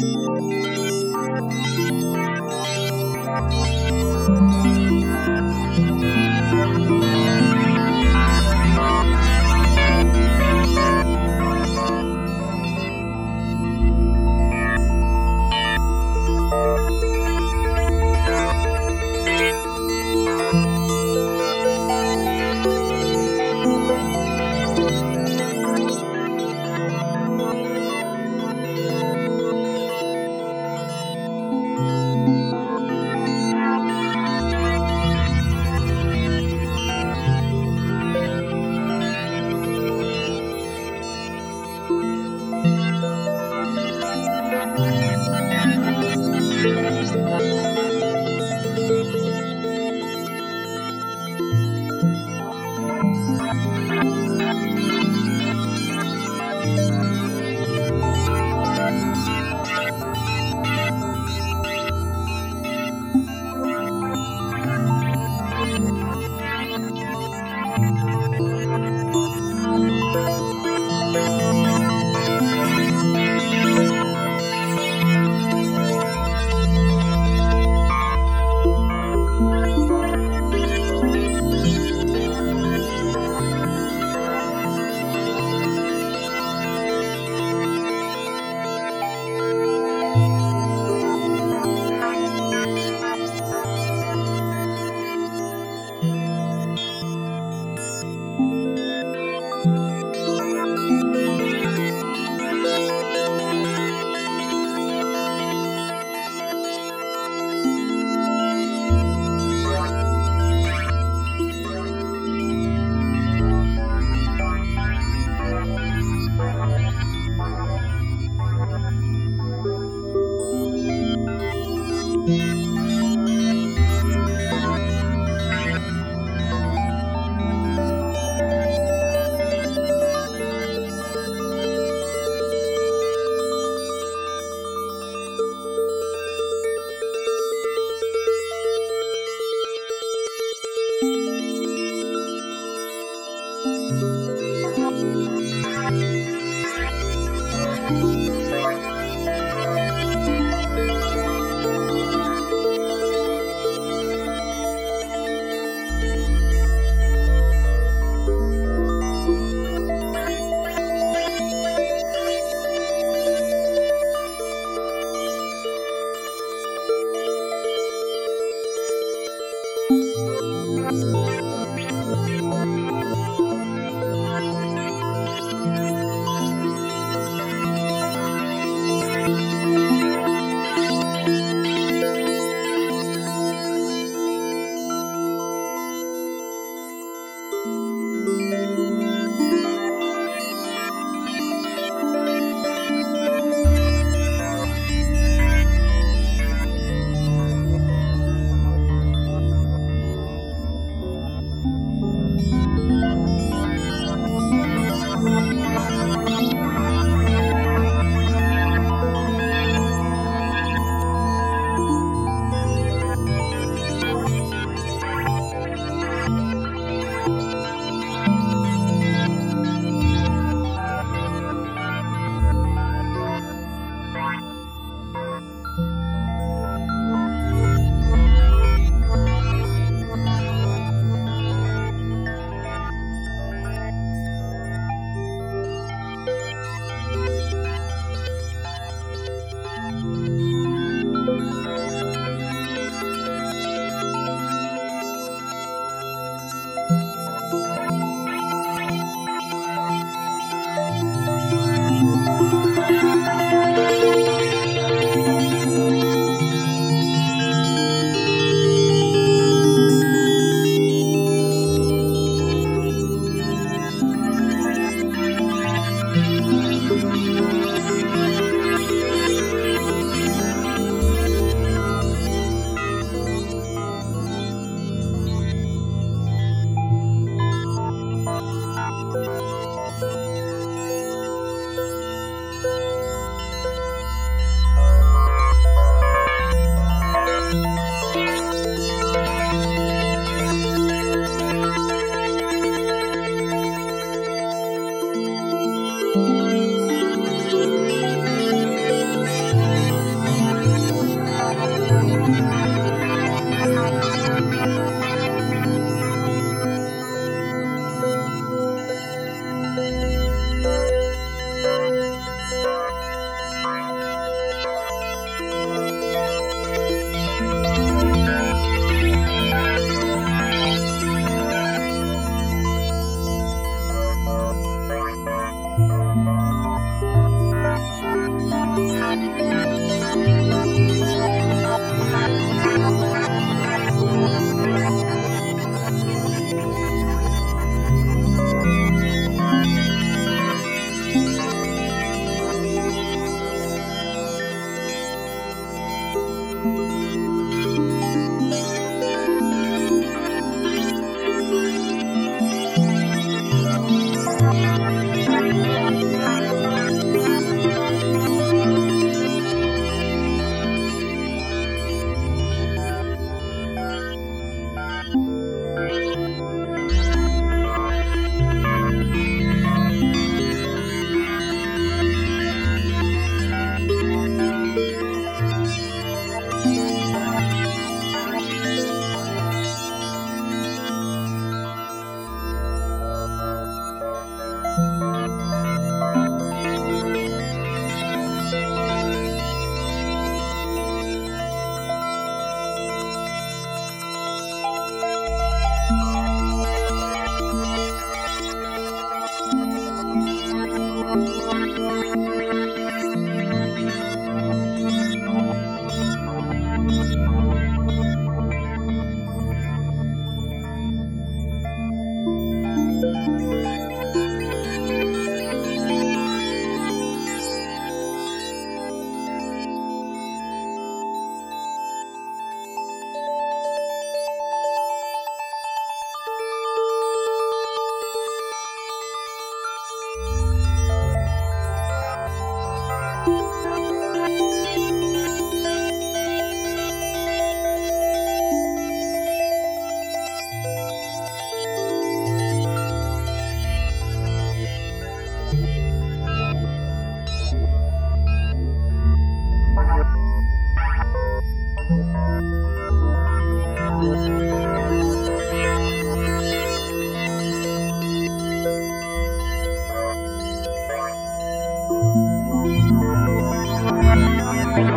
Música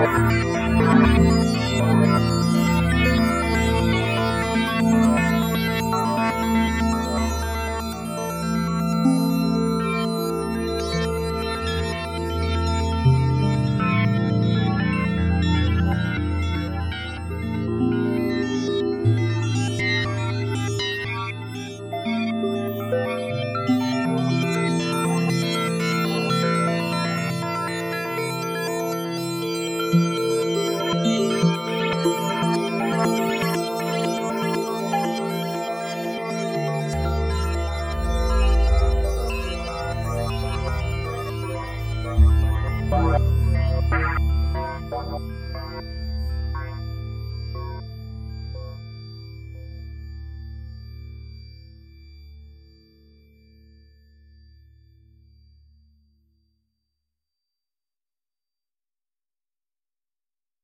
Thank you.